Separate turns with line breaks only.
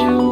you.